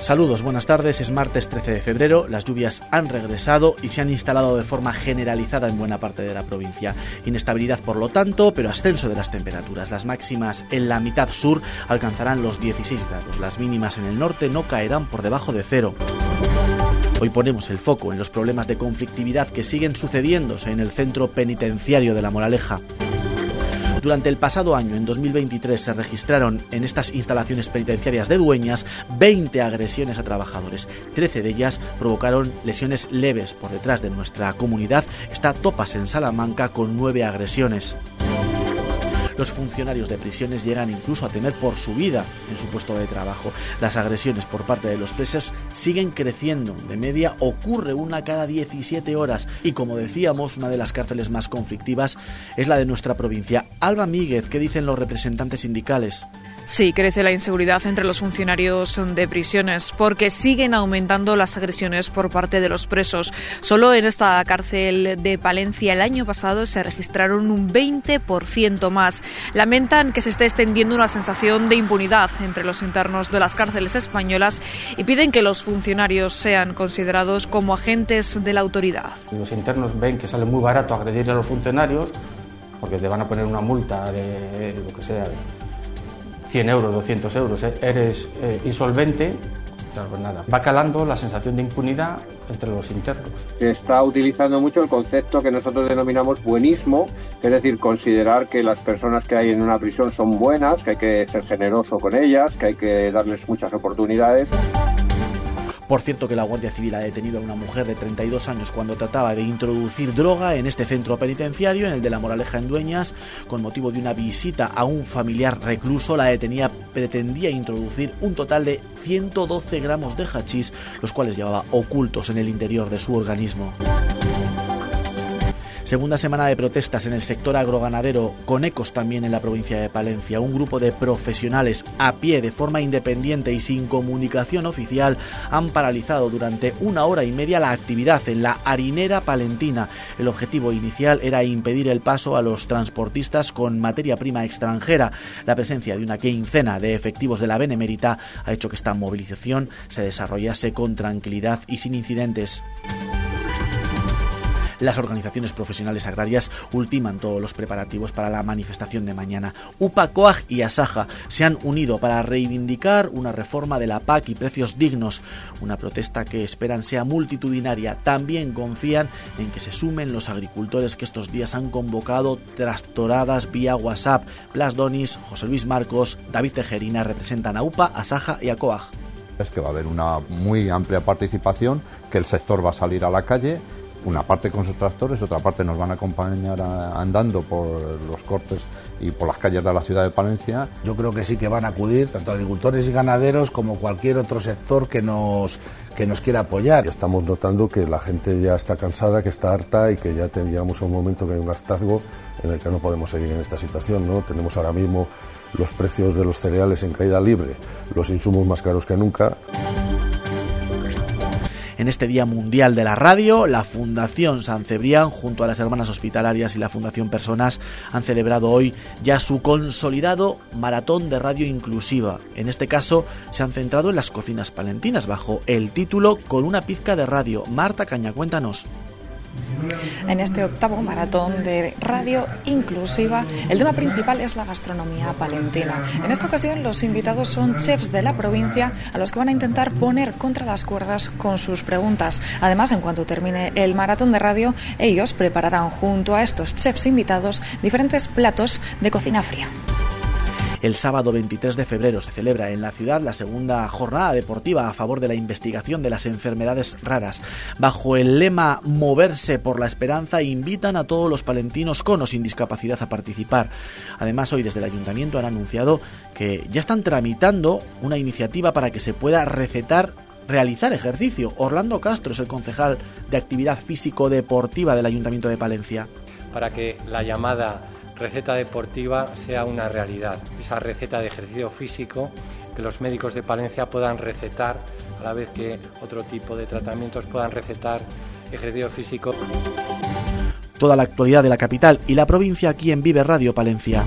Saludos, buenas tardes. Es martes 13 de febrero. Las lluvias han regresado y se han instalado de forma generalizada en buena parte de la provincia. Inestabilidad, por lo tanto, pero ascenso de las temperaturas. Las máximas en la mitad sur alcanzarán los 16 grados. Las mínimas en el norte no caerán por debajo de cero. Hoy ponemos el foco en los problemas de conflictividad que siguen sucediéndose en el centro penitenciario de La Moraleja. Durante el pasado año, en 2023, se registraron en estas instalaciones penitenciarias de Dueñas 20 agresiones a trabajadores. 13 de ellas provocaron lesiones leves. Por detrás de nuestra comunidad está Topas en Salamanca con 9 agresiones. Los funcionarios de prisiones llegan incluso a temer por su vida en su puesto de trabajo. Las agresiones por parte de los presos siguen creciendo. De media ocurre una cada 17 horas. Y como decíamos, una de las cárceles más conflictivas es la de nuestra provincia. Alba Míguez, ¿qué dicen los representantes sindicales? Sí, crece la inseguridad entre los funcionarios de prisiones porque siguen aumentando las agresiones por parte de los presos. Solo en esta cárcel de Palencia el año pasado se registraron un 20% más. Lamentan que se esté extendiendo una sensación de impunidad entre los internos de las cárceles españolas y piden que los funcionarios sean considerados como agentes de la autoridad. Los internos ven que sale muy barato agredir a los funcionarios porque te van a poner una multa de lo que sea 100 euros, 200 euros, eh, eres eh, insolvente, pues nada, va calando la sensación de impunidad entre los internos. Se está utilizando mucho el concepto que nosotros denominamos buenismo, es decir, considerar que las personas que hay en una prisión son buenas, que hay que ser generoso con ellas, que hay que darles muchas oportunidades. Por cierto que la Guardia Civil ha detenido a una mujer de 32 años cuando trataba de introducir droga en este centro penitenciario, en el de la Moraleja en Dueñas, con motivo de una visita a un familiar recluso. La detenida pretendía introducir un total de 112 gramos de hachís, los cuales llevaba ocultos en el interior de su organismo. Segunda semana de protestas en el sector agroganadero, con ecos también en la provincia de Palencia. Un grupo de profesionales a pie, de forma independiente y sin comunicación oficial, han paralizado durante una hora y media la actividad en la harinera palentina. El objetivo inicial era impedir el paso a los transportistas con materia prima extranjera. La presencia de una quincena de efectivos de la Benemérita ha hecho que esta movilización se desarrollase con tranquilidad y sin incidentes. Las organizaciones profesionales agrarias ultiman todos los preparativos para la manifestación de mañana. UPA, COAG y ASAJA se han unido para reivindicar una reforma de la PAC y precios dignos, una protesta que esperan sea multitudinaria. También confían en que se sumen los agricultores que estos días han convocado trastoradas vía WhatsApp. Blas Donis, José Luis Marcos, David Tejerina representan a UPA, ASAJA y a COAG es que va a haber una muy amplia participación, que el sector va a salir a la calle una parte con sus tractores, otra parte nos van a acompañar andando por los cortes y por las calles de la ciudad de Palencia. Yo creo que sí que van a acudir tanto agricultores y ganaderos como cualquier otro sector que nos, que nos quiera apoyar. Estamos notando que la gente ya está cansada, que está harta y que ya llegamos a un momento que hay un hartazgo en el que no podemos seguir en esta situación. ¿no? Tenemos ahora mismo los precios de los cereales en caída libre, los insumos más caros que nunca. En este Día Mundial de la Radio, la Fundación San Cebrián, junto a las Hermanas Hospitalarias y la Fundación Personas, han celebrado hoy ya su consolidado maratón de radio inclusiva. En este caso, se han centrado en las cocinas palentinas bajo el título Con una pizca de radio. Marta Caña, cuéntanos en este octavo maratón de radio inclusiva. El tema principal es la gastronomía palentina. En esta ocasión los invitados son chefs de la provincia a los que van a intentar poner contra las cuerdas con sus preguntas. Además, en cuanto termine el maratón de radio, ellos prepararán junto a estos chefs invitados diferentes platos de cocina fría. El sábado 23 de febrero se celebra en la ciudad la segunda jornada deportiva a favor de la investigación de las enfermedades raras. Bajo el lema Moverse por la Esperanza invitan a todos los palentinos con o sin discapacidad a participar. Además, hoy desde el ayuntamiento han anunciado que ya están tramitando una iniciativa para que se pueda recetar realizar ejercicio. Orlando Castro es el concejal de actividad físico-deportiva del Ayuntamiento de Palencia. Para que la llamada receta deportiva sea una realidad, esa receta de ejercicio físico que los médicos de Palencia puedan recetar a la vez que otro tipo de tratamientos puedan recetar ejercicio físico. Toda la actualidad de la capital y la provincia aquí en Vive Radio Palencia.